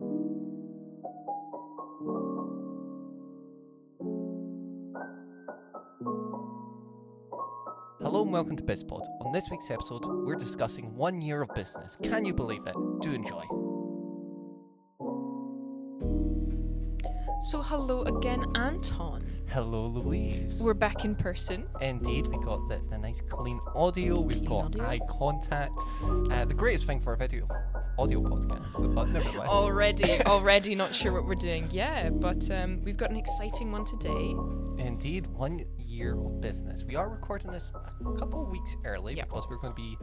Hello and welcome to BizPod. On this week's episode, we're discussing one year of business. Can you believe it? Do enjoy. So, hello again, Anton. Hello, Louise. We're back in person. Indeed, we got the, the nice clean audio. We've Clean got audio. eye contact. Uh, the greatest thing for a video audio podcast, but nevertheless. Already, already not sure what we're doing. Yeah, but um, we've got an exciting one today. Indeed, one year of business. We are recording this a couple of weeks early Yep. because we're going to be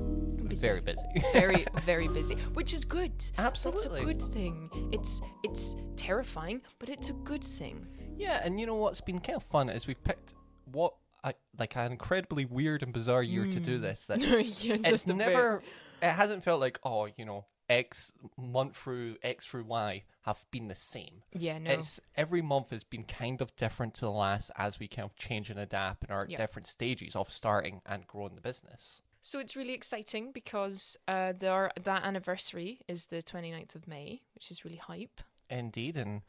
Busy. very busy. Very, very busy, which is good. Absolutely. It's a good thing. It's it's terrifying, but it's a good thing. Yeah, and you know what's been kind of fun is we picked what a, like an incredibly weird and bizarre year to do this. That yeah, it's just a bit. never it hasn't felt like oh you know x month through x through y have been the same Yeah, no. it's every month has been kind of different to the last as we kind of change and adapt and are at Yeah. different stages of starting and growing the business So it's really exciting because uh, there that anniversary is the 29th of May, which is really hype. indeed and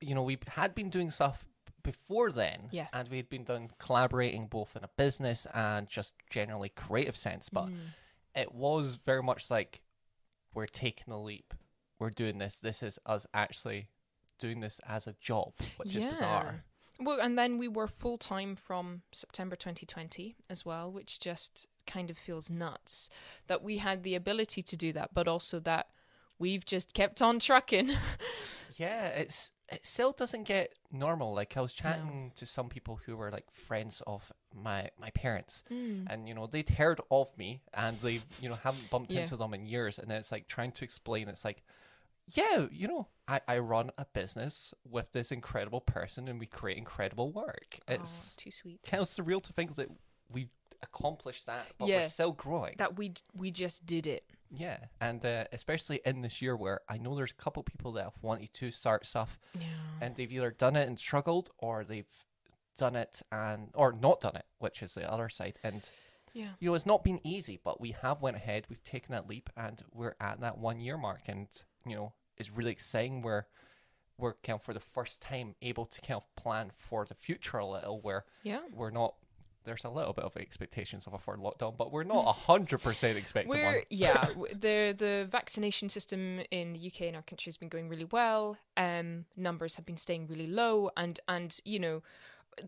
you know we had been doing stuff before then Yeah. and we had been done collaborating both in a business and just generally creative sense but Mm. it was very much like we're taking a leap. We're doing this. This is us actually doing this as a job, which is bizarre. Well, and then we were full time from September 2020 as well, which just kind of feels nuts that we had the ability to do that, but also that we've just kept on trucking. Yeah, it's it still doesn't get normal. Like I was chatting to some people who were like friends of my my parents, mm. and you know they'd heard of me and they you know haven't bumped Yeah. into them in years, and it's like trying to explain. It's like. Yeah, you know, I, I run a business with this incredible person and we create incredible work. It's oh, too sweet. kind of surreal to think that we've accomplished that, but Yeah. we're still growing. That we we just did it. yeah, and uh, especially in this year where I know there's a couple people that have wanted to start stuff, Yeah. and they've either done it and struggled, or they've done it and or not done it, which is the other side. And Yeah. you know, it's not been easy, but we have went ahead, we've taken that leap, and we're at that one year mark, and you know, it's really exciting. We're we're kind of for the first time able to kind of plan for the future a little, where Yeah. we're not there's a little bit of expectations of a third lockdown, but we're not a hundred percent expecting We're one. yeah, the the vaccination system in the UK and our country has been going really well. Um, numbers have been staying really low, and and you know,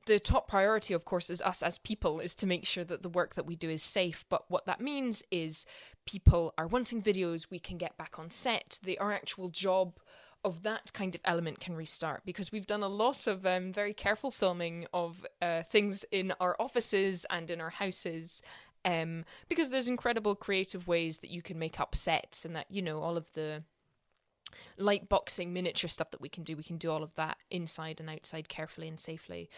the top priority, of course, is us as people is to make sure that the work that we do is safe. But what that means is people are wanting videos. We can get back on set. The our actual job of that kind of element can restart because we've done a lot of um, very careful filming of uh, things in our offices and in our houses um, because there's incredible creative ways that you can make up sets and that you know all of the light boxing miniature stuff that we can do we can do all of that inside and outside carefully and safely.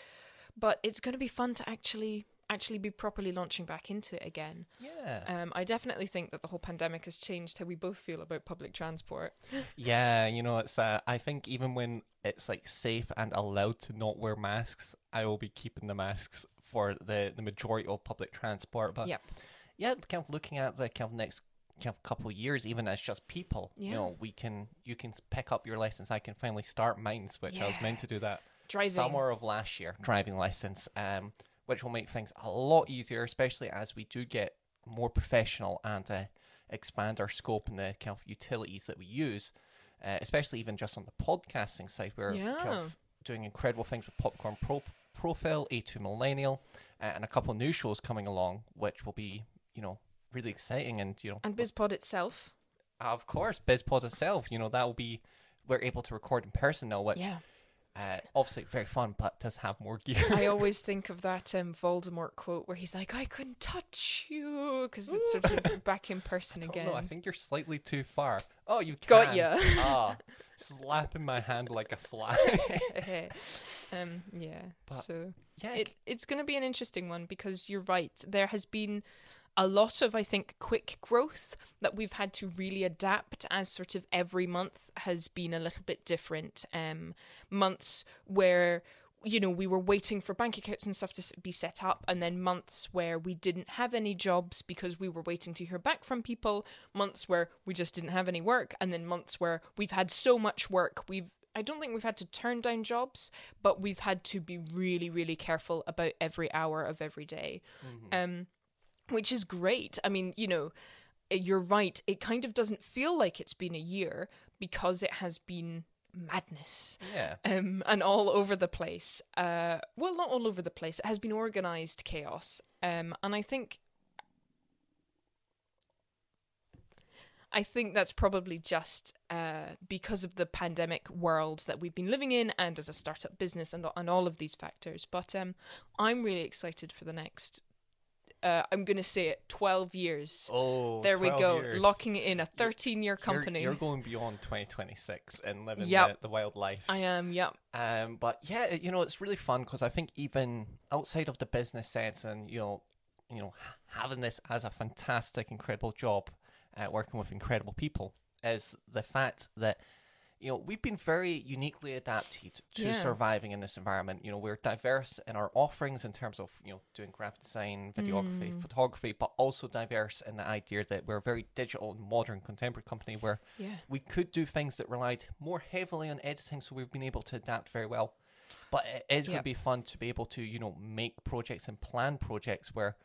But it's going to be fun to actually actually be properly launching back into it again Yeah. um, i definitely think that the whole pandemic has changed how we both feel about public transport Yeah, you know, it's uh, I think even when it's like safe and allowed to not wear masks, I will be keeping the masks for the the majority of public transport. But Yep. yeah, kind of looking at the kind of next kind of couple of years, even as just people, you know, we can you can pick up your license. I can finally start mine, which I was meant to do that Driving. summer of last year, driving license, um, which will make things a lot easier, especially as we do get more professional and uh, expand our scope and the kind of utilities that we use, uh, especially even just on the podcasting side. We're kind of doing incredible things with Popcorn Pro- Profile, A2 Millennial, uh, and a couple of new shows coming along, which will be, you know, really exciting. And, you know, and bizpod itself of course, BizPod itself, you know, that will be, we're able to record in person now, which yeah uh, obviously very fun, but does have more gear. I always think of that um, Voldemort quote where he's like, "I couldn't touch you," because it's sort of back in person don't again. know, I think you're slightly too far. Oh, you Got can. ya. Ah, slapping my hand like a fly. um, yeah. But- so yeah, it it's going to be an interesting one because you're right. There has been a lot of, I think, quick growth that we've had to really adapt as sort of every month has been a little bit different. Um, months where you know, we were waiting for bank accounts and stuff to be set up, and then months where we didn't have any jobs because we were waiting to hear back from people, months where we just didn't have any work, and then months where we've had so much work, we've I don't think we've had to turn down jobs, but we've had to be really, really careful about every hour of every day. Um, which is great. I mean, you know, eh, you're right. It kind of doesn't feel like it's been a year because it has been madness Yeah. um, and all over the place. Uh, well, not all over the place. It has been organized chaos, um, and I think. I think that's probably just uh, because of the pandemic world that we've been living in, and as a startup business, and and all of these factors. But um, I'm really excited for the next. Uh, I'm going to say it, 12 years. Oh, there we go, years. locking it in a 13 year You're- company. You're, going beyond 2026 and living Yep. the, the wild life. I am, yep. Um, but yeah, you know, it's really fun because I think even outside of the business sense and you know, you know, having this as a fantastic, incredible job, uh, working with incredible people, is the fact that you know we've been very uniquely adapted to Yeah. surviving in this environment. You know, we're diverse in our offerings in terms of you know doing graphic design, videography, Mm. photography, but also diverse in the idea that we're a very digital and modern contemporary company where Yeah. we could do things that relied more heavily on editing, so we've been able to adapt very well. But it is going to be fun to be able to, you know, make projects and plan projects where,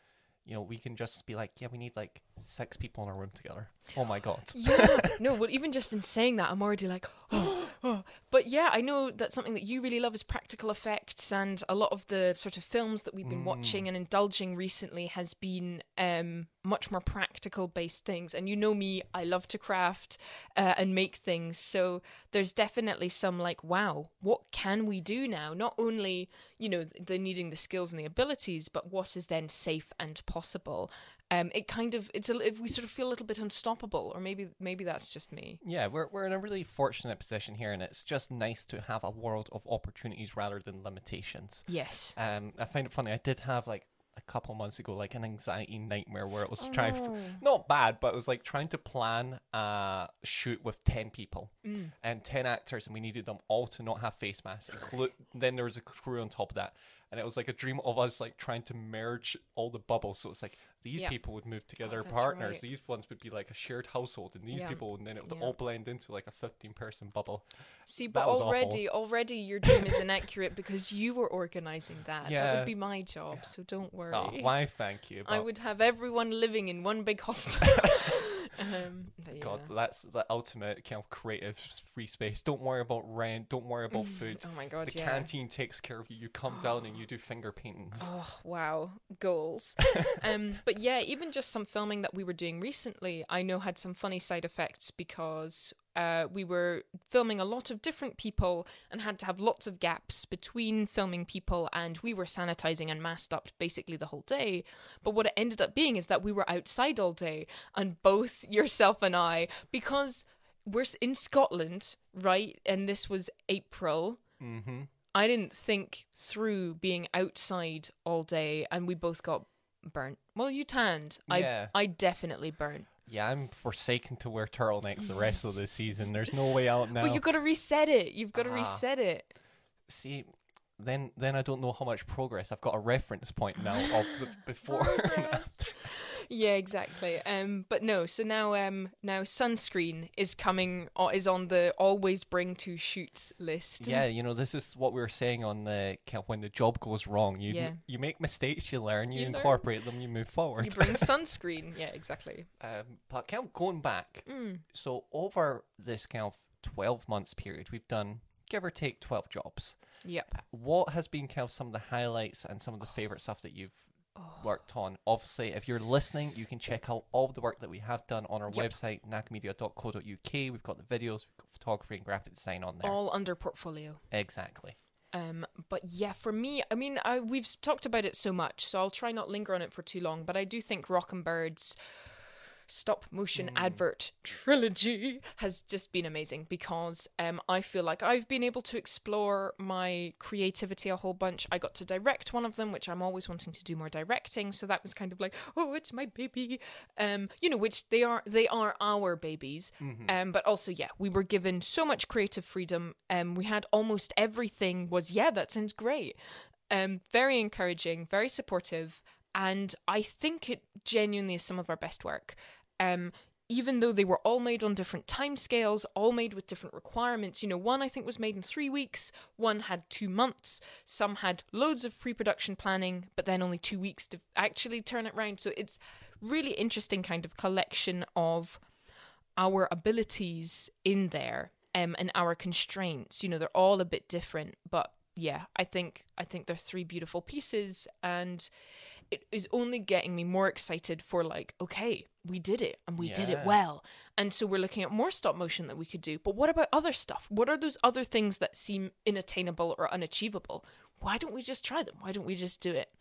you know, we can just be like, yeah, we need like six people in a room together. Oh my god. Yeah. no, well, even just in saying that, I'm already like, oh, oh. But yeah, I know that something that you really love is practical effects, and a lot of the sort of films that we've been watching and indulging recently has been um, much more practical based things. And you know me, I love to craft uh, and make things. So there's definitely some like, wow, what can we do now? Not only, you know, the needing the skills and the abilities, but what is then safe and possible. Um, it kind of it's a if we sort of feel a little bit unstoppable, or maybe maybe that's just me. Yeah, we're we're in a really fortunate position here, and it's just nice to have a world of opportunities rather than limitations. Yes. Um, I find it funny. I did have like a couple months ago, like an anxiety nightmare where it was Oh, trying, no. not bad, but it was like trying to plan a shoot with ten people Mm. and ten actors, and we needed them all to not have face masks. Include then there was a crew on top of that, and it was like a dream of us like trying to merge all the bubbles. So it's like these Yeah. people would move oh, together, that's partners. right. These ones would be like a shared household, and these Yeah. people, and then it would Yeah. all blend into like a fifteen-person bubble. See, but was awful. already, already your dream is inaccurate because you were organizing that. That would be my job, so don't ah, worry. Oh, why? Thank you. I would have everyone living in one big hostel. um, yeah. God, that's the ultimate kind of creative free space. Don't worry about rent. Don't worry about food. Oh my god, the yeah. canteen takes care of you. You come down and you do finger paintings. Oh wow, goals. um, but yeah, even just some filming that we were doing recently, I know had some funny side effects because uh, we were filming a lot of different people and had to have lots of gaps between filming people, and we were sanitizing and masked up basically the whole day. But what it ended up being is that we were outside all day, and both yourself and I, because we're in Scotland, right, and this was April. Mm-hmm. I didn't think through being outside all day, and we both got burnt. Well, you tanned. Yeah. I I definitely burnt. Yeah, I'm forsaken to wear turtlenecks the rest of the season. There's no way out now. But you've got to reset it. You've got to Ah. reset it. See, then then I don't know how much progress. I've got a reference point now of the before. and Progress. after. Yeah, exactly. Um, but no. So now, um, now sunscreen is coming. uh, Is on the always bring to shoots list. yeah, you know, this is what we were saying on the when the job goes wrong. You Yeah. you make mistakes, you learn, you, You learn. incorporate them, you move forward. You bring sunscreen. Yeah, exactly. Um, but kind of going back, Mm. so over this kind of 12 months period, we've done give or take 12 jobs. Yep. What has been kind of some of the highlights and some of the favorite stuff that you've Oh. worked on? Obviously, if you're listening, you can check out all the work that we have done on our Yep. website, nakamedia.co.uk. We've got the videos, we've got photography and graphic design on there. All under portfolio. Exactly. Um, but yeah, for me, I mean, I, we've talked about it so much, so I'll try not linger on it for too long. But I do think Rock and Birds stop motion advert trilogy has just been amazing because um, I feel like I've been able to explore my creativity a whole bunch. I got to direct one of them, which I'm always wanting to do more directing. So that was kind of like, oh, it's my baby, um, you know, which they are they are our babies. Um, but also, yeah, we were given so much creative freedom. Um, we had almost everything was yeah, that sounds great. Um, very encouraging, very supportive, and I think it genuinely is some of our best work. Um, even though they were all made on different timescales, all made with different requirements. You know, one I think was made in three weeks, one had two months, some had loads of pre production planning, but then only two weeks to actually turn it round. So it's really interesting kind of collection of our abilities in there um, and our constraints. You know, they're all a bit different, but yeah, I think I think they're three beautiful pieces and it is only getting me more excited for like, okay, we did it and we did it well. And so we're looking at more stop motion that we could do. But what about other stuff? What are those other things that seem inattainable or unachievable? Why don't we just try them? Why don't we just do it?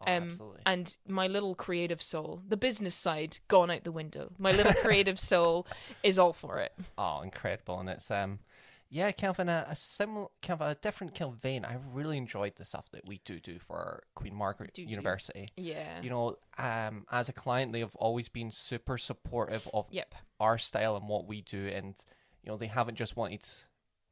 Oh, Um, absolutely. and my little creative soul, the business side, gone out the window. My little creative soul is all for it. Oh, incredible! And it's um, yeah, kind of in a, a similar, kind of a different kind of vein. I really enjoyed the stuff that we do do for Queen Margaret Do do. University. Yeah. You know, um, as a client, they have always been super supportive of Yep. our style and what we do, and you know, they haven't just wanted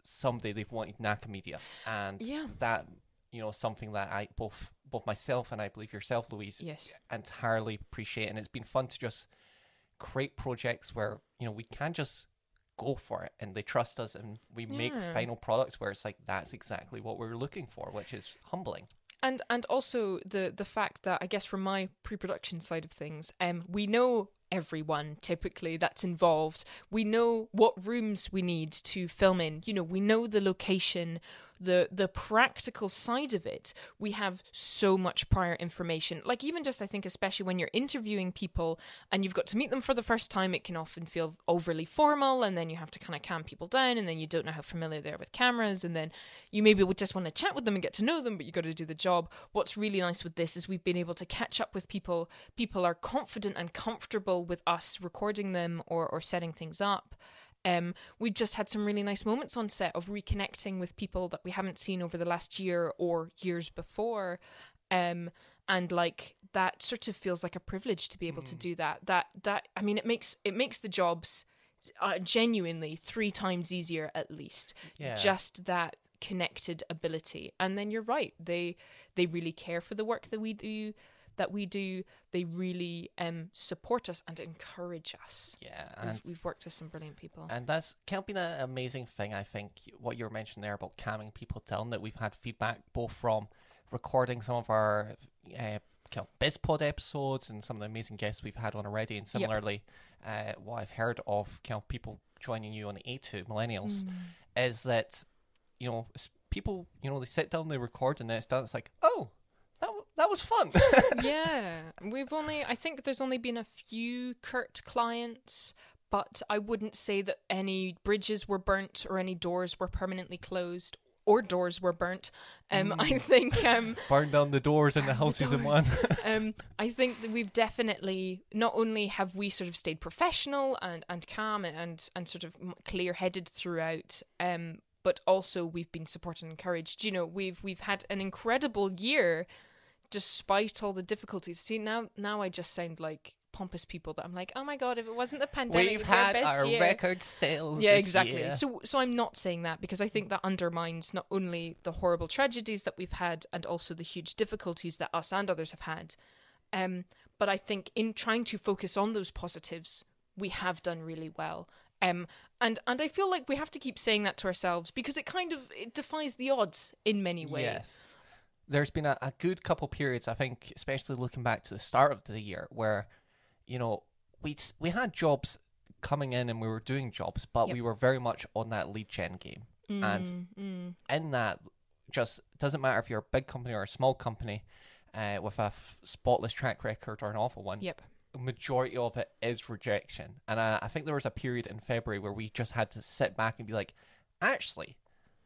somebody; they've wanted Naka Media, and Yeah. that you know, something that I both both myself and I believe yourself, Louise, Yes. entirely appreciate and it's been fun to just create projects where you know we can just go for it and they trust us and we make final products where it's like that's exactly what we're looking for which is humbling And and also the the fact that I guess from my pre-production side of things, um, we know everyone typically that's involved. We know what rooms we need to film in. You know, we know the location, the the practical side of it. We have so much prior information. Like even just I think especially when you're interviewing people and you've got to meet them for the first time, it can often feel overly formal and then you have to kind of calm people down and then you don't know how familiar they are with cameras and then you maybe would just want to chat with them and get to know them, but you got to do the job. What's really nice with this is we've been able to catch up with people. People are confident and comfortable with us recording them or, or setting things up. Um, we've just had some really nice moments on set of reconnecting with people that we haven't seen over the last year or years before. Um, and like that sort of feels like a privilege to be able to do that. That that I mean, it makes it makes the jobs uh, genuinely three times easier at least Yeah. just that connected ability and then you're right they they really care for the work that we do that we do they really um support us and encourage us. Yeah we've, and we've worked with some brilliant people. and that's kind of been an amazing thing i think what you were mentioning there about calming people down that we've had feedback both from recording some of our uh, kind of BizPod episodes and some of the amazing guests we've had on already and similarly uh, what i've heard of kind of people joining you on the a2 millennials is that you know people you know they sit down they record and then it's done it's like oh that, was fun. Yeah we've only i think there's only been a few kurt clients but i wouldn't say that any bridges were burnt or any doors were permanently closed or doors were burnt. Um i think um burn down the doors in the houses in one. um, I think that we've definitely not only have we sort of stayed professional and, and calm and and sort of clear headed throughout, um, but also we've been supported and encouraged. You know, we've we've had an incredible year despite all the difficulties. See now now I just sound like pompous people that I'm like, oh my god, if it wasn't the pandemic, we've had our year. record sales Yeah, exactly. year. So so I'm not saying that because I think that undermines not only the horrible tragedies that we've had and also the huge difficulties that us and others have had. Um, but I think in trying to focus on those positives, we have done really well. Um, and and I feel like we have to keep saying that to ourselves because it kind of it defies the odds in many ways. Yes. There's been a, a good couple periods, I think, especially looking back to the start of the year, where, you know, we we had jobs coming in and we were doing jobs, but Yep. we were very much on that lead gen game. And Mm, mm. in that, just doesn't matter if you're a big company or a small company uh, with a f- spotless track record or an awful one. Yep. majority of it is rejection. And I, I think there was a period in February where we just had to sit back and be like, actually,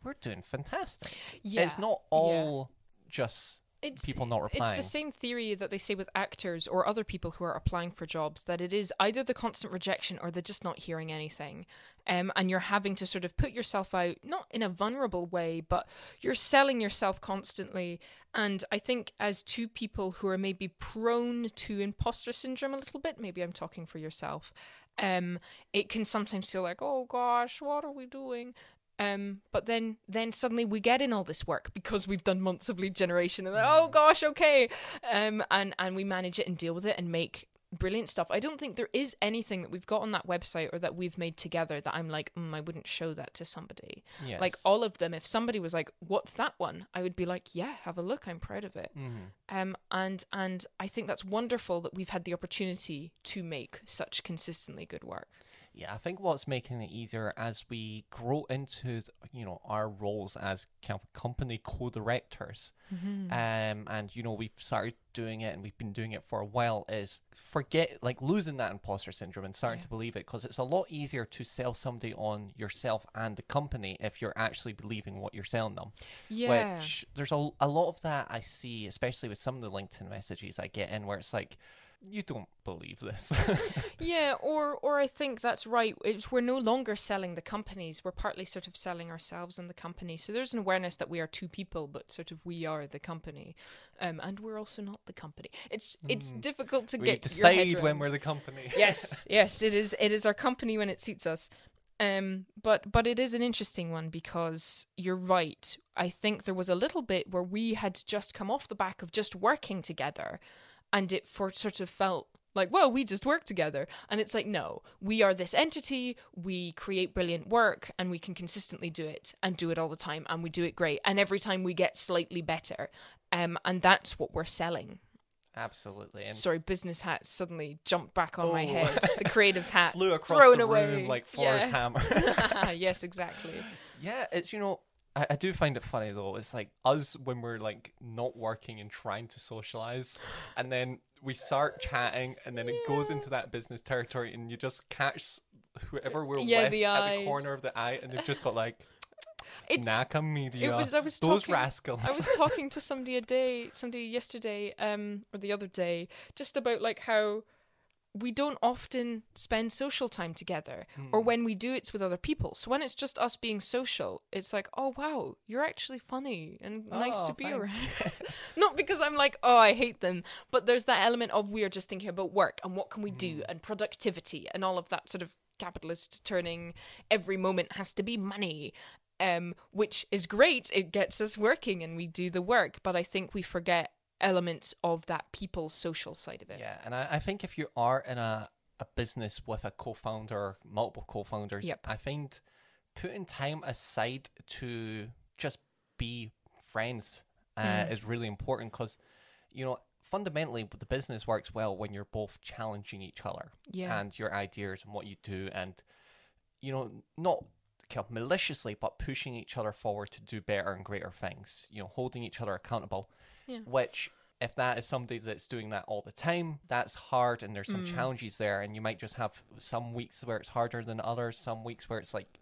we're doing fantastic. Yeah. It's not all just it's people not replying. it's the same theory that they say with actors or other people who are applying for jobs that it is either the constant rejection or they're just not hearing anything. Um, and you're having to sort of put yourself out not in a vulnerable way but you're selling yourself constantly. And i think as two people who are maybe prone to imposter syndrome a little bit maybe i'm talking for yourself um, it can sometimes feel like oh gosh what are we doing um, but then, then suddenly we get in all this work because we've done months of lead generation, and then, oh gosh, okay, um, and and we manage it and deal with it and make brilliant stuff. I don't think there is anything that we've got on that website or that we've made together that I'm like, mm, I wouldn't show that to somebody. yes. Like all of them, if somebody was like, "What's that one?" I would be like, "Yeah, have a look. I'm proud of it." Mhm. Um, and and I think that's wonderful that we've had the opportunity to make such consistently good work. Yeah, I think what's making it easier as we grow into you know our roles as kind of company co-directors, Mm-hmm. um, and you know we've started doing it and we've been doing it for a while. Is forget like losing that imposter syndrome and starting Yeah. to believe it because it's a lot easier to sell somebody on yourself and the company if you're actually believing what you're selling them. Yeah. Which there's a, a lot of that I see, especially with some of the LinkedIn messages I get in where it's like, you don't believe this. Yeah, or or I think that's right. It's we're no longer selling the companies. We're partly sort of selling ourselves and the company. So there's an awareness that we are two people, but sort of we are the company, um, and we're also not the company. It's it's Mm. difficult to we get decide when we're the company. yes, yes, it is. It is our company when it suits us. Um, but but it is an interesting one because you're right. I think there was a little bit where we had just come off the back of just working together, and it for sort of felt like, well, we just work together, and it's like, no, we are this entity. We create brilliant work, and we can consistently do it and do it all the time, and we do it great, and every time we get slightly better. Um, and that's what we're selling. Absolutely. And Sorry, business hat suddenly jumped back on my Oh. head. The creative hat flew across thrown the away. room like Forrest yeah. Hammer. yes, exactly. yeah, it's you know. I, I do find it funny though. It's like us when we're like not working and trying to socialize, and then we start chatting, and then it goes into that business territory, and you just catch whoever we're Yeah, with the at the corner of the eye, and they've just got like It's Naka Media. it was I was those talking rascals. I was talking to somebody a day somebody yesterday um or the other day just about like how we don't often spend social time together or when we do it's with other people. So when it's just us being social it's like oh wow you're actually funny and nice Oh, to be thanks. around. Not because i'm like oh i hate them but there's that element of we are just thinking about work and what can we do and productivity and all of that sort of capitalist turning. Every moment has to be money um which is great. It gets us working and we do the work but i think we forget elements of that people social side of it Yeah, and I, I think if you are in a, a business with a co-founder, multiple co-founders, Yep. I find putting time aside to just be friends uh, Mm. is really important because, you know, fundamentally the business works well when you're both challenging each other yeah and your ideas and what you do, and you know, not maliciously, but pushing each other forward to do better and greater things. You know, holding each other accountable Yeah. which if that is somebody that's doing that all the time that's hard and there's some Mm. challenges there and you might just have some weeks where it's harder than others some weeks where it's like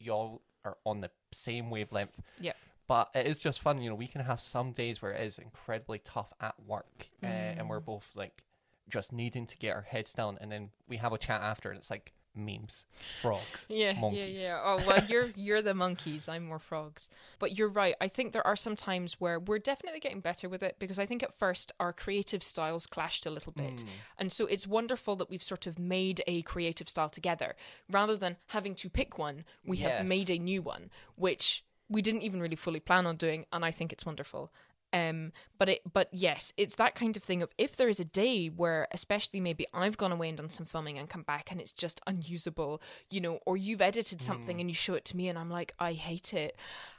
y'all are on the same wavelength Yeah. but it is just fun you know we can have some days where it is incredibly tough at work uh, and we're Mm. both like just needing to get our heads down and then we have a chat after and it's like memes frogs Yeah, monkeys. yeah, yeah. Oh well, you're you're the monkeys. I'm more frogs. But you're right. I think there are some times where we're definitely getting better with it because I think at first our creative styles clashed a little bit, Mm. and so it's wonderful that we've sort of made a creative style together rather than having to pick one. We Yes. have made a new one, which we didn't even really fully plan on doing, and I think it's wonderful. Um, but it, but yes, it's that kind of thing of if there is a day where, especially maybe I've gone away and done some filming and come back and it's just unusable, you know, or you've edited something and you show it to me and I'm like, I hate it.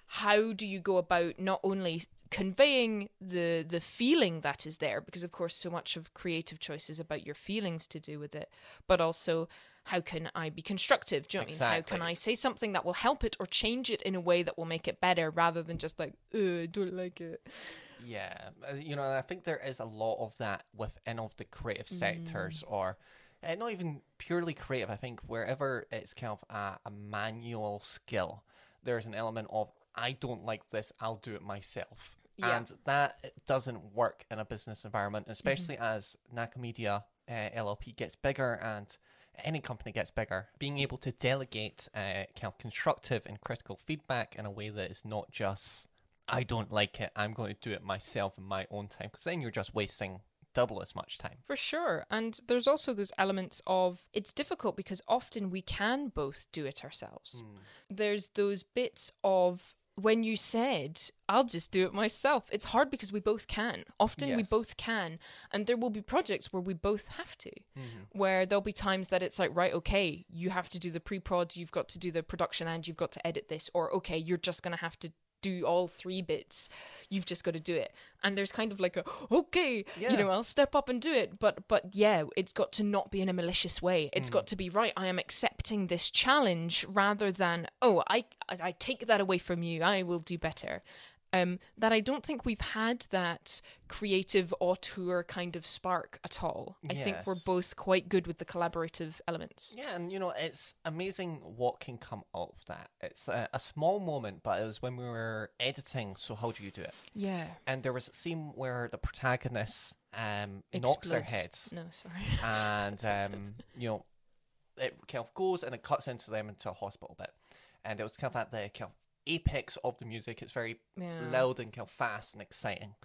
How do you go about not only conveying the the feeling that is there because of course so much of creative choice is about your feelings to do with it but also how can i be constructive do you know what I mean how can i say something that will help it or change it in a way that will make it better rather than just like "Ugh, i don't like it Yeah, uh, you know, I think there is a lot of that within of the creative sectors, Mm. or uh, not even purely creative. I think wherever it's kind of a, a manual skill, there's an element of I don't like this, I'll do it myself. Yeah. And that doesn't work in a business environment, especially as Nakamedia uh, LLP gets bigger and any company gets bigger. Being able to delegate uh, kind of constructive and critical feedback in a way that is not just, I don't like it, I'm going to do it myself in my own time, because then you're just wasting double as much time. For sure. And there's also those elements of it's difficult because often we can both do it ourselves. There's those bits of when you said, I'll just do it myself. It's hard because we both can. Often we both can. And there will be projects where we both have to, mm-hmm. where there'll be times that it's like, right, okay, you have to do the pre prod, you've got to do the production, and you've got to edit this. Or, okay, you're just going to have to do all three bits. You've just got to do it. And there's kind of like a, okay, Yeah. you know, I'll step up and do it. But, but yeah, it's got to not be in a malicious way. It's hmm. got to be, right, I am accepting this challenge rather than, oh, I I take that away from you. I will do better. Um, that I don't think we've had that creative auteur kind of spark at all. I think we're both quite good with the collaborative elements. Yeah, and you know, it's amazing what can come out of that. It's a, a small moment, but it was when we were editing So How Do You Do It? Yeah. And there was a scene where the protagonist um, knocks their Explodes. heads, No, sorry. and um, you know, it kind of goes and it cuts into them into a hospital bit, and it was kind of at the kind of apex of the music. It's very Yeah. loud and kind of fast and exciting,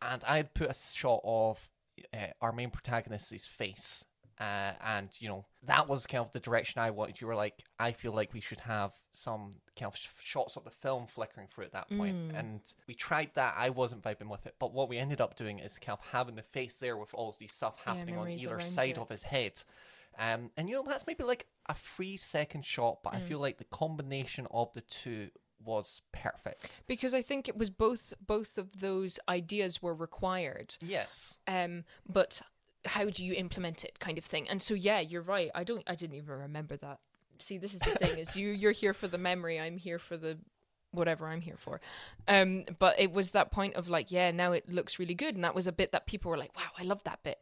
and I had put a shot of uh, our main protagonist's face. Uh, and you know that was kind of the direction I wanted. You were like, I feel like we should have some kind of sh- shots of the film flickering through at that point. and we tried that. I wasn't vibing with it, but what we ended up doing is kind of having the face there with all these stuff Yeah, happening on either side it. of his head. Um, and you know that's maybe like a three second shot, but I Mm. feel like the combination of the two was perfect. because I think it was both both of those ideas were required. Yes. Um, but how do you implement it, kind of thing. And so yeah, you're right. I don't. I didn't even remember that. See, this is the thing: is you you're here for the memory. I'm here for the whatever I'm here for. Um, but it was that point of like, yeah, now it looks really good, and that was a bit that people were like, wow, I love that bit.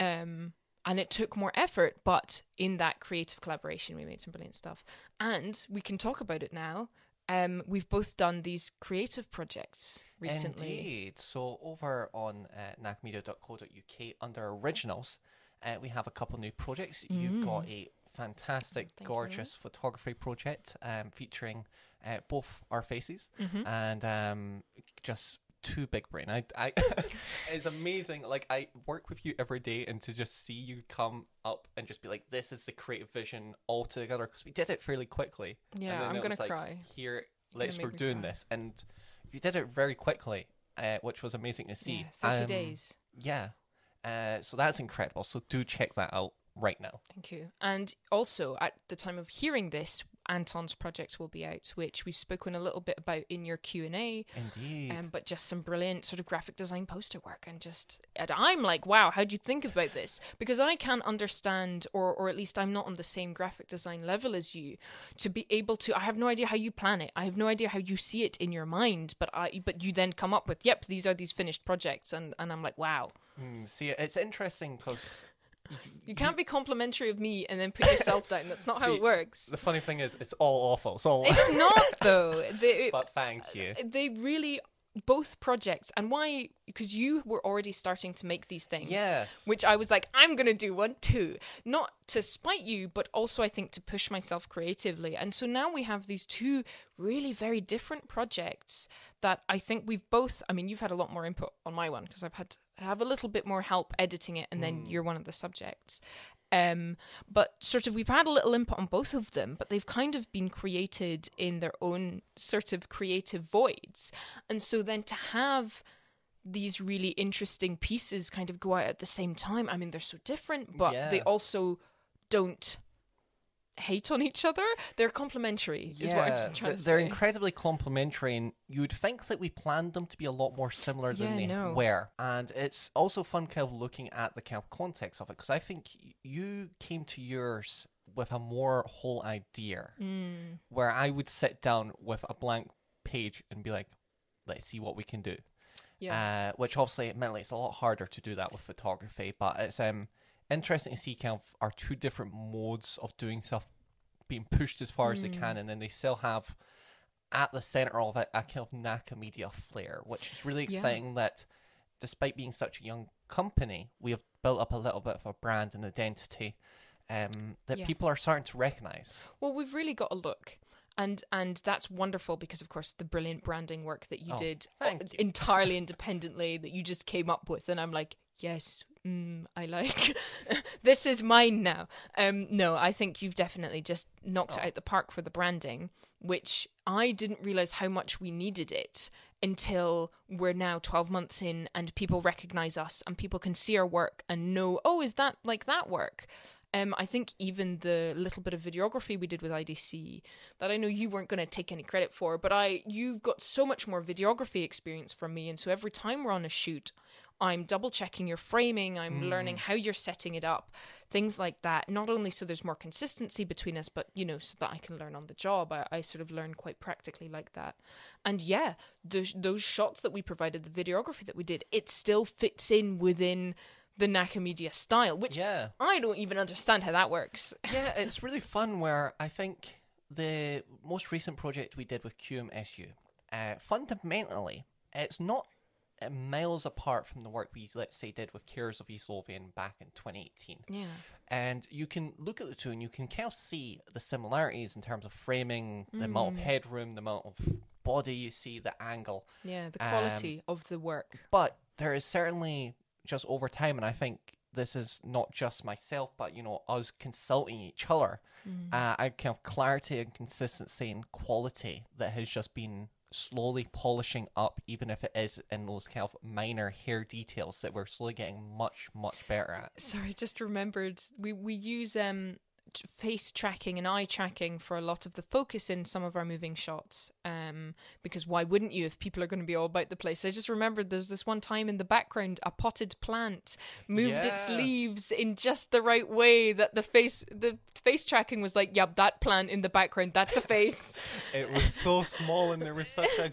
Um, and it took more effort, but in that creative collaboration, we made some brilliant stuff. And we can talk about it now. Um, we've both done these creative projects recently. Indeed. So over on uh, nakamedia.co.uk under originals, uh, we have a couple new projects. You've got a fantastic, Mm. Thank you. gorgeous photography project um, featuring uh, both our faces Mm-hmm. and um, just too big brain. I, I it's amazing. Like I work with you every day, and to just see you come up and just be like, "This is the creative vision all together," because we did it fairly quickly. Yeah, I'm gonna like, cry. Here, let's we're doing cry. this, and you did it very quickly, uh, which was amazing to see. Yeah, 30 Um, days. Yeah, uh, so that's incredible. So do check that out right now. Thank you. And also, at the time of hearing this, Anton's project will be out, which we've spoken a little bit about in your Q and A. Indeed. Um, but just some brilliant sort of graphic design poster work, and just and I'm like, wow, how'd you think about this? Because I can't understand, or or at least I'm not on the same graphic design level as you, to be able to. I have no idea how you plan it. I have no idea how you see it in your mind. But I, but you then come up with, yep, these are these finished projects, and and I'm like, wow. Hmm, see, it's interesting because You can't be complimentary of me and then put yourself down. That's not how See, it works. the funny thing is, it's all awful. It's all. It's not though. They, but thank you. Uh, they really both projects and why because you were already starting to make these things Yes. which i was like i'm gonna do one too not to spite you but also i think to push myself creatively and so now we have these two really very different projects that i think we've both i mean you've had a lot more input on my one because i've had have a little bit more help editing it and then you're one of the subjects. Um, but sort of we've had a little input on both of them, but they've kind of been created in their own sort of creative voids. And so then to have these really interesting pieces kind of go out at the same time, I mean, they're so different, but they also don't hate on each other. They're complementary, is what I'm Yeah, trying to they're incredibly complementary, and you'd think that we planned them to be a lot more similar than Yeah, they no. were. And it's also fun, kind of looking at the kind of context of it, because I think you came to yours with a more whole idea, Mm. where I would sit down with a blank page and be like, "Let's see what we can do." yeah. uh, which obviously admittedly it's a lot harder to do that with photography but it's um interesting to see kind of our two different modes of doing stuff being pushed as far as they Hmm. can and then they still have at the center of it a kind of Naka Media flair, which is really Yeah. exciting that despite being such a young company, we have built up a little bit of a brand and identity um, that Yeah. people are starting to recognize. Well, we've really got a look. And and that's wonderful because of course the brilliant branding work that you Oh, did uh, you. entirely independently that you just came up with and I'm like, yes, mm, I like this is mine now. Um no, I think you've definitely just knocked it Oh. out the park for the branding, which I didn't realize how much we needed it until we're now 12 months in and people recognize us and people can see our work and know, oh, is that like that work? Um, I think even the little bit of videography we did with IDC that I know you weren't going to take any credit for, but I you've got so much more videography experience from me, and so every time we're on a shoot, I'm double checking your framing, I'm learning how you're setting it up, things like that. Not only so there's more consistency between us, but you know so that I can learn on the job. I, I sort of learn quite practically like that, and yeah, the, those shots that we provided, the videography that we did, it still fits in within the Naka Media style, which Yeah. I don't even understand how that works. yeah, it's really fun. Where I think the most recent project we did with QMSU, uh, fundamentally, it's not miles apart from the work we, let's say, did with Carers of East Lothian back in 2018. Yeah. And you can look at the two and you can kind of see the similarities in terms of framing, the amount of headroom, the amount of body you see, the angle. Yeah, the Um, quality of the work. But there is certainly just over time, and I think this is not just myself, but you know, us consulting each other, uh, a kind of clarity and consistency and quality that has just been slowly polishing up, even if it is in those kind of minor hair details that we're slowly getting much, much better at. Sorry, I just remembered we we use um face tracking and eye tracking for a lot of the focus in some of our moving shots. Um, because why wouldn't you if people are going to be all about the place? I just remembered there's this one time in the background a potted plant moved its leaves in just the right way that the face the face tracking was like, yep, that plant in the background, that's a face. It was so small, and there was such a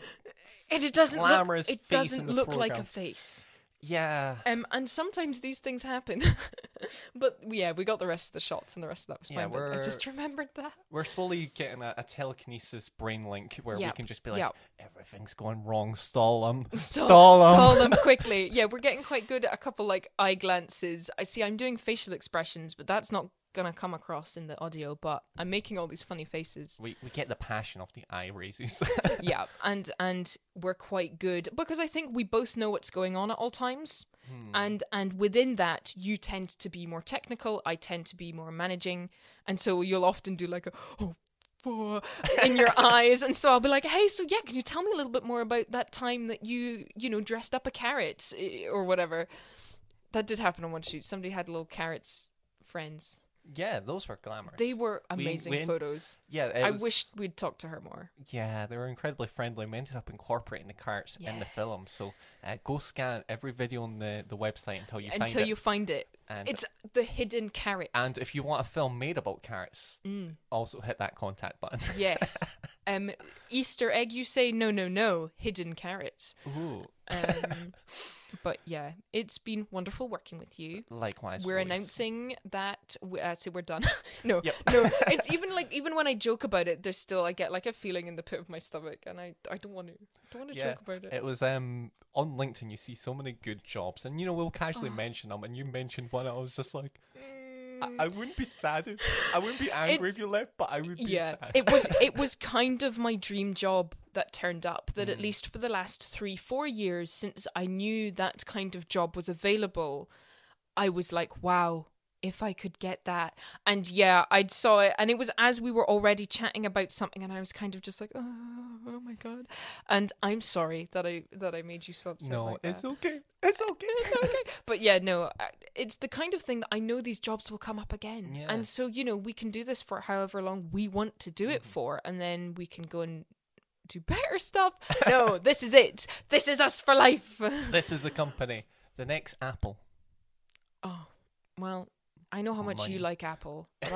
and it doesn't look Glamorous it doesn't look like a face. Yeah. Um, and sometimes these things happen. but yeah, we got the rest of the shots, and the rest of that was Yeah, fine. But I just remembered that. We're slowly getting a, a telekinesis brain link where we can just be like, yep. everything's going wrong, stall them, Stall, stall them. stall them quickly. Yeah, we're getting quite good at a couple like eye glances. I see. I'm doing facial expressions, but that's not gonna come across in the audio. But I'm making all these funny faces. We, we get the passion of the eye raises. yeah, and and we're quite good because I think we both know what's going on at all times. Hmm. And and within that, you tend to be more technical. I tend to be more managing, and so you'll often do like a oh. fuck," In your eyes, and so I'll be like, "Hey, so yeah, can you tell me a little bit more about that time that you, you know, dressed up a carrot eh, or whatever?" That did happen on one shoot. Somebody had little carrots friends. Yeah, those were glamorous. They were We- amazing we- photos. Yeah, it I was- wished we'd talked to her more. Yeah, they were incredibly friendly. We ended up incorporating the carrots in the film. So uh, go scan every video on the, the website until you find Until it. you find it, And- it's the hidden carrot. And if you want a film made about carrots, Mm. also hit that contact button. Yes. um, Easter egg, you say? No, no, no. Hidden carrot. Ooh. Um, but yeah, it's been wonderful working with you. Likewise. We're Rose. announcing that we, uh, so we're done. no, Yep. no. It's even like even when I joke about it, there's still I get like a feeling in the pit of my stomach, and I I don't want to don't want to Yeah, joke about it. It was um on LinkedIn. You see so many good jobs, and you know we'll casually Oh. mention them. And you mentioned one. I was just like, Mm, I, I wouldn't be sad. If, I wouldn't be angry It's- if you left, but I would be yeah sad. it was it was kind of my dream job that turned up that at Mm. least for the last three four years since i knew that kind of job was available i was like wow if i could get that and yeah i'd saw it and it was as we were already chatting about something and i was kind of just like oh, oh my god and i'm sorry that i that i made you so upset no, like it's okay. It's okay. It's okay. But yeah, no, it's the kind of thing that I know these jobs will come up again. Yeah. And so, you know, we can do this for however long we want to do Mm-hmm. it for, and then we can go and do better stuff. no, this is it. This is us for life. this is the company. The next Apple. oh, well, I know how much Money. you like Apple.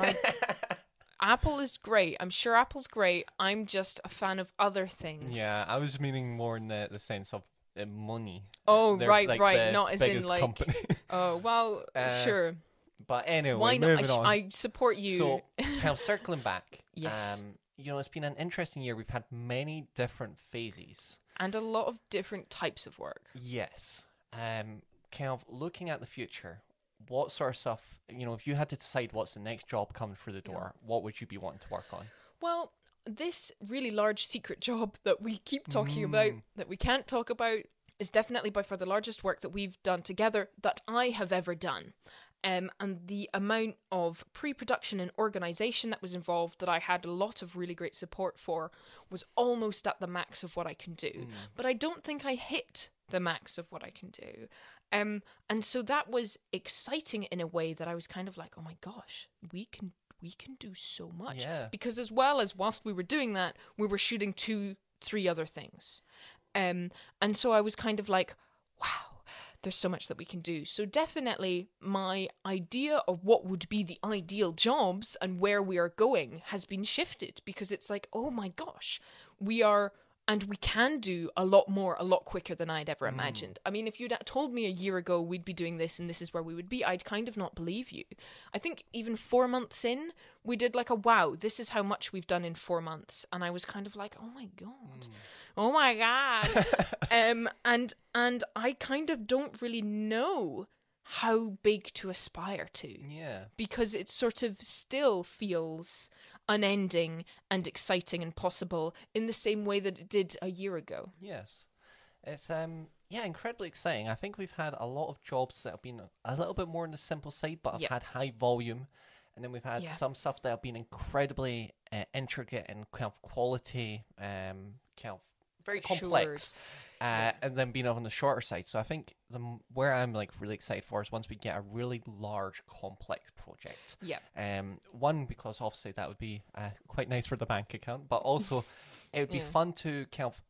Apple is great. I'm sure Apple's great. I'm just a fan of other things. Yeah, I was meaning more in the, the sense of uh, money. Oh, They're, right, like, right, not as in, like- company. Oh, well, Uh, sure. but anyway, Why not? I, sh-. I support you. So, of circling back. Yes. Um, you know, it's been an interesting year. We've had many different phases. And a lot of different types of work. Yes. Um, kind of looking at the future, what sort of stuff, you know, if you had to decide what's the next job coming through the door, what would you be wanting to work on? Well, this really large secret job that we keep talking about, that we can't talk about, is definitely by far the largest work that we've done together that I have ever done. Um, and the amount of pre production and organization that was involved that I had a lot of really great support for was almost at the max of what I can do. But I don't think I hit the max of what I can do. Um, and so that was exciting in a way that I was kind of like, oh my gosh, we can we can do so much. Yeah. Because as well as whilst we were doing that, we were shooting two, three other things. Um, and so I was kind of like, wow, there's so much that we can do. So definitely my idea of what would be the ideal jobs and where we are going has been shifted because it's like, oh my gosh, we are and we can do a lot more a lot quicker than I'd ever imagined. I mean, if you'd told me a year ago we'd be doing this and this is where we would be, I'd kind of not believe you. I think even 4 months in, we did like a wow, this is how much we've done in 4 months and I was kind of like, "Oh my god. Oh my god." um and and I kind of don't really know how big to aspire to Yeah. because it sort of still feels unending and exciting and possible in the same way that it did a year ago. Yes. It's um yeah, incredibly exciting. I think we've had a lot of jobs that have been a little bit more on the simple side, but have Yep. had high volume. And then we've had Yeah. some stuff that have been incredibly uh, intricate and kind of quality, um, kind of very complex. Uh, and then being on the shorter side. So I think the where I'm like really excited for is once we get a really large, complex project. Yeah. Um, one because obviously that would be uh, quite nice for the bank account, but also it would be Yeah. fun to kind of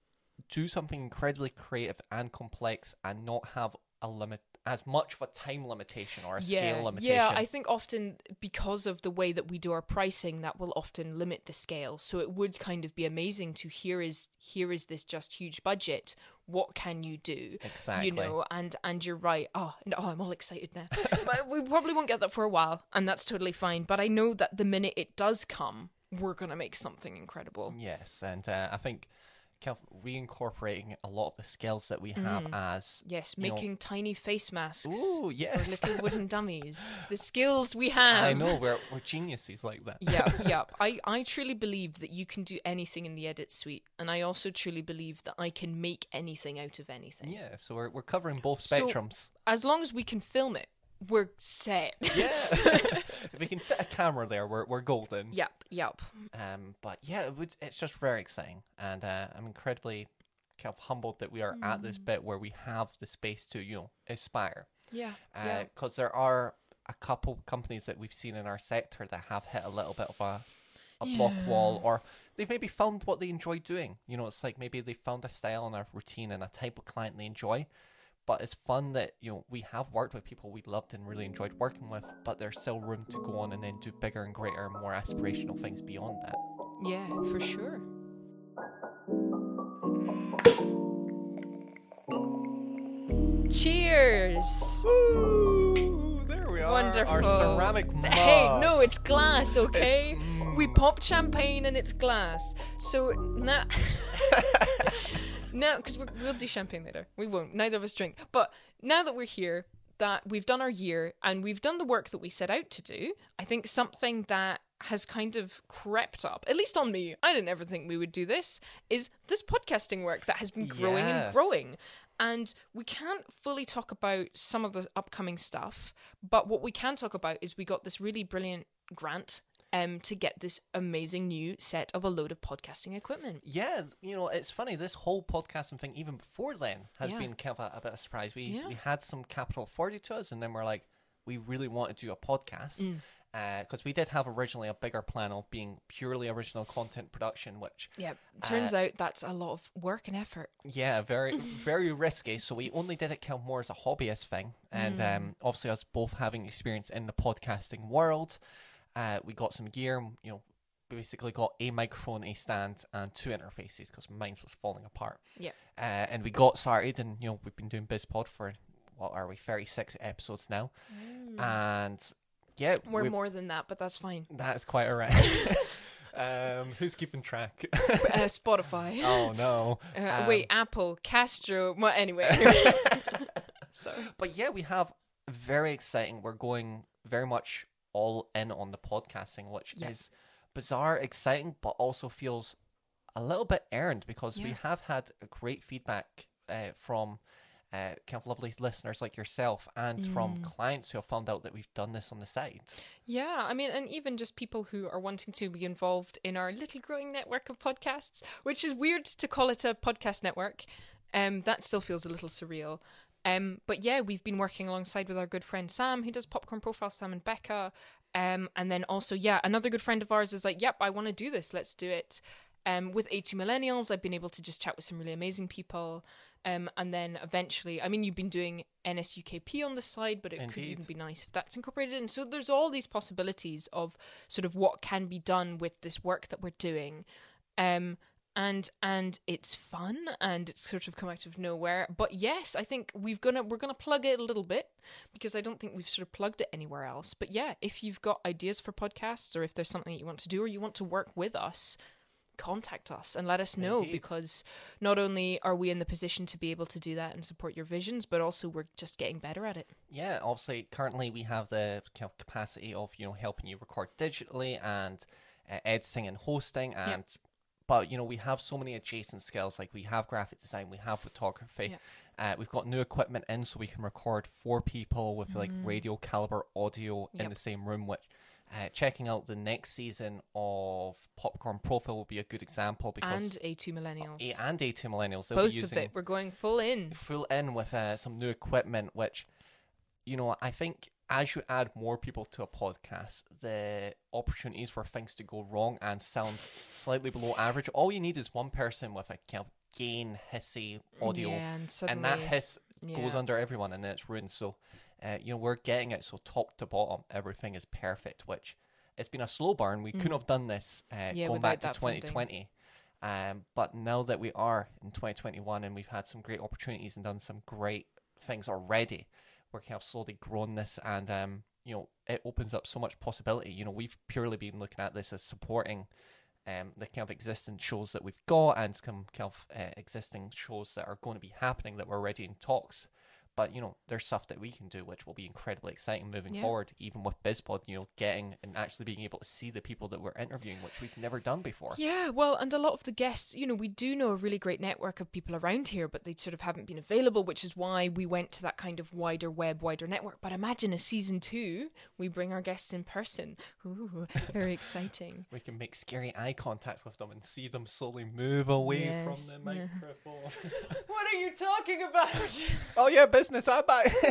do something incredibly creative and complex and not have a limit as much of a time limitation or a scale limitation. Yeah, I think often because of the way that we do our pricing, that will often limit the scale. So it would kind of be amazing to here is here is this just huge budget. What can you do? Exactly. You know, and and you're right. Oh, no, oh I'm all excited now. but we probably won't get that for a while, and that's totally fine. But I know that the minute it does come, we're gonna make something incredible. Yes, and uh, I think kind of reincorporating a lot of the skills that we have mm. as Yes, you know- making tiny face masks Ooh, for yes. little wooden dummies. The skills we have. I know we're we're geniuses like that. yeah, yeah. I, I truly believe that you can do anything in the edit suite, and I also truly believe that I can make anything out of anything. Yeah, so we're we're covering both So- spectrums. As long as we can film it, we're set. yeah, if we can fit a camera there, we're we're golden. yep, yep. Um, but yeah, it would, it's just very exciting, and uh, I'm incredibly kind of humbled that we are at Mm. this bit where we have the space to you know aspire. Yeah, yeah. Because there are a couple companies that we've seen in our sector that have hit a little bit of a a block wall, or they've maybe found what they enjoy doing. You know, it's like maybe they found a style and a routine and a type of client they enjoy. But it's fun that you know we have worked with people we loved and really enjoyed working with, but there's still room to go on and then do bigger and greater, more aspirational things beyond that. Yeah, for sure. Cheers! Ooh, there we are. Wonderful. Our ceramic Hey, no, it's glass, okay? It's- We popped champagne and it's glass. So now, now, because we'll do champagne later. We won't. Neither of us drink. But now that we're here, that we've done our year and we've done the work that we set out to do, I think something that has kind of crept up, at least on me, I didn't ever think we would do this, is this podcasting work that has been growing and growing. And we can't fully talk about some of the upcoming stuff, but what we can talk about is we got this really brilliant grant um, to get this amazing new set of a load of podcasting equipment. Yeah, you know, it's funny. This whole podcasting thing, even before then, has Yeah. been kind of a, a bit of a surprise. We Yeah. we had some capital afforded to us, and then we're like, we really want to do a podcast Mm. because we did have originally a bigger plan of being purely original content production, which Yeah, turns out that's a lot of work and effort. yeah, very very risky. So we only did it kind of more as a hobbyist thing, and Mm. um, obviously us both having experience in the podcasting world, uh, we got some gear. You know, basically got a microphone, a stand, and two interfaces because mine was falling apart. Yeah. Uh, and we got started, and you know we've been doing BizPod for what are we, thirty six episodes now, and yeah, We're more than that, but that's fine. That's quite alright. Um, who's keeping track? uh, Spotify. oh no. Uh, Um, wait, Apple, Castro. Well, anyway. so, But yeah, we have very exciting. We're going very much all in on the podcasting, which Yeah. is bizarre, exciting, but also feels a little bit earned because we have had great feedback uh, from uh, kind of lovely listeners like yourself and from Mm. clients who have found out that we've done this on the side. Yeah, I mean, and even just people who are wanting to be involved in our little growing network of podcasts, which is weird to call it a podcast network. Um, that still feels a little surreal. Um, but yeah, we've been working alongside with our good friend Sam, who does Popcorn Profile, Sam and Becca. Um, and then also, yeah, another good friend of ours is like, yep, I want to do this. Let's do it. Um, with A2 Millennials, I've been able to just chat with some really amazing people. Um, and then eventually, I mean, you've been doing NSUKP on the side, but it could even be nice if that's incorporated in. So there's all these possibilities of sort of what can be done with this work that we're doing. Um, and and it's fun and it's sort of come out of nowhere. But yes, I think we've gonna we're gonna plug it a little bit because I don't think we've sort of plugged it anywhere else. But yeah, if you've got ideas for podcasts or if there's something that you want to do or you want to work with us, contact us and let us know Indeed. because not only are we in the position to be able to do that and support your visions, but also we're just getting better at it. Yeah, obviously, currently we have the capacity of you know helping you record digitally and uh, editing and hosting, and but you know we have so many adjacent skills like we have graphic design, we have photography. Yeah. Uh, we've got new equipment in, so we can record four people with like radio caliber audio in Mm. The same room. Which, uh, checking out the next season of Popcorn Profile will be a good example because And A2 Millennials. A and A2 Millennials Both of it. We're going full in. full in with uh, some new equipment, which, you know, I think as you add more people to a podcast, the opportunities for things to go wrong and sound slightly below average. All you need is one person with a kind of gain, hissy audio, Yeah, and suddenly, and that hiss goes under everyone, and then it's ruined. So, uh, you know, we're getting it so top to bottom, everything is perfect, which it's been a slow burn. We couldn't have done this uh, Yeah, going back to 2020. Um, but now that we are in 2021 and we've had some great opportunities and done some great things already, we're kind of slowly grown this and um, you know, it opens up so much possibility. You know, we've purely been looking at this as supporting um, the kind of existing shows that we've got and some kind of uh, existing shows that are going to be happening that we're already in talks. But you know, there's stuff that we can do which will be incredibly exciting moving Yeah. forward. Even with BizPod, you know, getting and actually being able to see the people that we're interviewing, which we've never done before. Yeah, well, and a lot of the guests, you know, we do know a really great network of people around here, but they sort of haven't been available, which is why we went to that kind of wider web, wider network. But imagine a season two, we bring our guests in person. Ooh, very exciting. We can make scary eye contact with them and see them slowly move away Yes, from the yeah. microphone. what are you talking about? oh yeah, business. I'm back.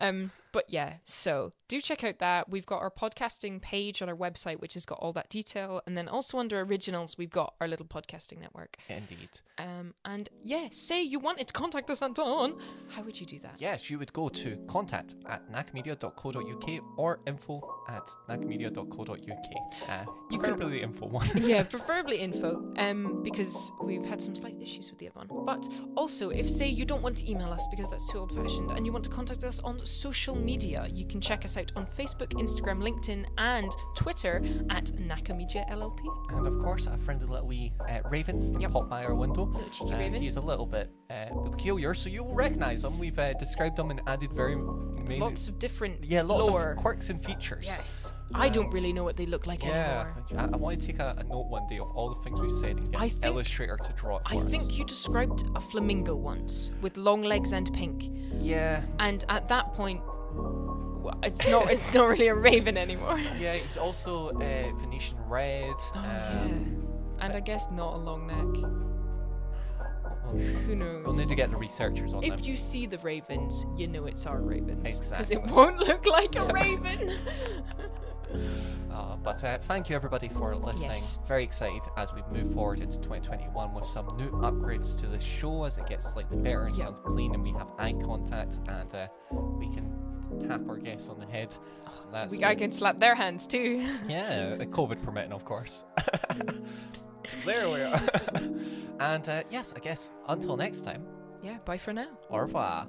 Um, but yeah, so do check out that. We've got our podcasting page on our website, which has got all that detail. And then also under originals, we've got our little podcasting network. Indeed. Um, and yeah, say you wanted to contact us, Anton. How would you do that? Yes, you would go to contact at nakamedia.co.uk or info at nakamedia.co.uk. Uh, You can- preferably the info one. yeah, preferably info, um, because we've had some slight issues with the other one. But also, if say you don't want to email us because that's too old-fashioned, and you want to contact us on social media, you can check us out on Facebook, Instagram, LinkedIn, and Twitter at Naka Media LLP. and of course, a friendly little wee uh, raven Yep. popped by our window. Cheeky Uh, raven. He's a little bit uh, peculiar, so you will recognise him. We've uh, described him and added very many, Lots of different yeah, lots lore. of quirks and features. Yes. I don't really know what they look like Yeah, anymore. I, I want to take a, a note one day of all the things we've said and get I think- illustrator to draw it for I us. think you described a flamingo once with long legs and pink, Yeah, and at that point, well, it's not it's not really a raven anymore. yeah. it's also uh, Venetian red. Oh um, yeah, and I guess not a long neck. we'll- Who knows? We'll need to get the researchers on them. If you see the ravens, you know it's our ravens. Exactly. Because it won't look like a raven. Uh, but uh, thank you everybody for listening. Yes. Very excited as we move forward into 2021 with some new upgrades to the show as it gets slightly better and Yeah. sounds clean and we have eye contact and uh, we can tap our guests on the head. That's we, I can slap their hands too. yeah, COVID permitting, of course. there we are. and uh, yes, I guess until next time, yeah, bye for now. au revoir.